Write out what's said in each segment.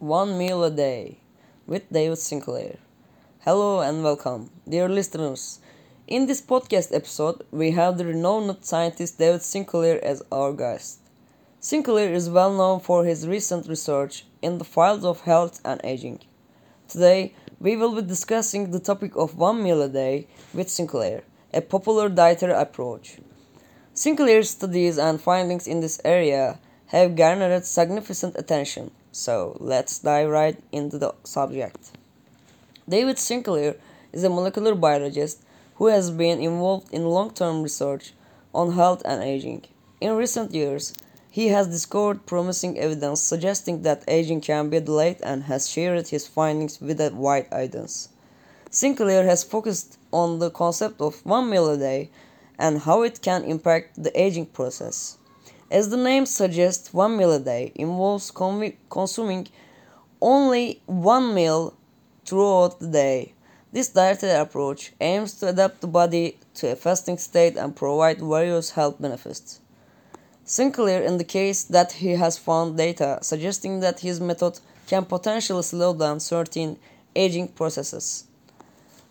One Meal a Day with David Sinclair. Hello and welcome, dear listeners. In this podcast episode, we have the renowned scientist David Sinclair as our guest. Sinclair is well known for his recent research in the fields of health and aging. Today, we will be discussing the topic of one meal a day with Sinclair, a popular dietary approach. Sinclair's studies and findings in this area have garnered significant attention, so let's dive right into the subject. David Sinclair is a molecular biologist who has been involved in long term research on health and aging. In recent years, he has discovered promising evidence suggesting that aging can be delayed and has shared his findings with a wide audience. Sinclair has focused on the concept of one meal a day and how it can impact the aging process. As the name suggests, one meal a day involves consuming only one meal throughout the day. This dietary approach aims to adapt the body to a fasting state and provide various health benefits. Sinclair indicates that he has found data suggesting that his method can potentially slow down certain aging processes.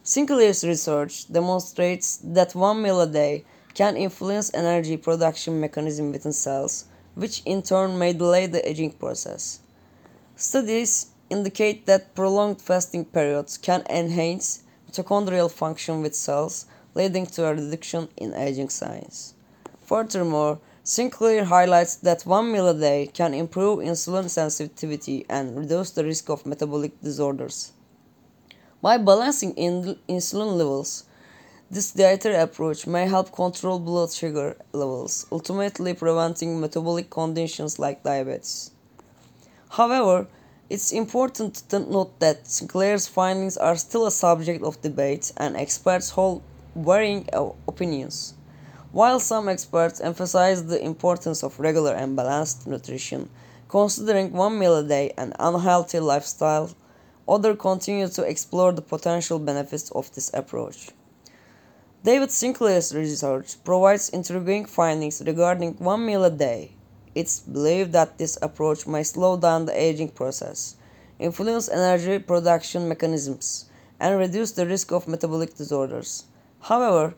Sinclair's research demonstrates that one meal a day can influence energy production mechanism within cells, which in turn may delay the aging process. Studies indicate that prolonged fasting periods can enhance mitochondrial function with cells, leading to a reduction in aging signs. Furthermore, Sinclair highlights that one meal a day can improve insulin sensitivity and reduce the risk of metabolic disorders. By balancing in insulin levels, this dietary approach may help control blood sugar levels, ultimately preventing metabolic conditions like diabetes. However, it's important to note that Sinclair's findings are still a subject of debate and experts hold varying opinions. While some experts emphasize the importance of regular and balanced nutrition, considering one meal a day an unhealthy lifestyle, others continue to explore the potential benefits of this approach. David Sinclair's research provides intriguing findings regarding one meal a day. It's believed that this approach may slow down the aging process, influence energy production mechanisms, and reduce the risk of metabolic disorders. However,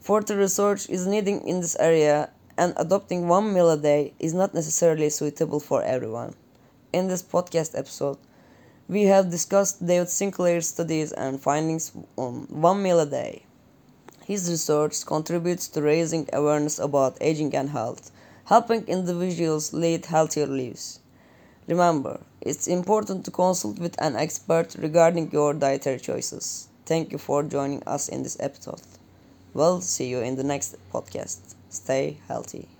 further research is needed in this area, and adopting one meal a day is not necessarily suitable for everyone. In this podcast episode, we have discussed David Sinclair's studies and findings on one meal a day. His research contributes to raising awareness about aging and health, helping individuals lead healthier lives. Remember, it's important to consult with an expert regarding your dietary choices. Thank you for joining us in this episode. We'll see you in the next podcast. Stay healthy.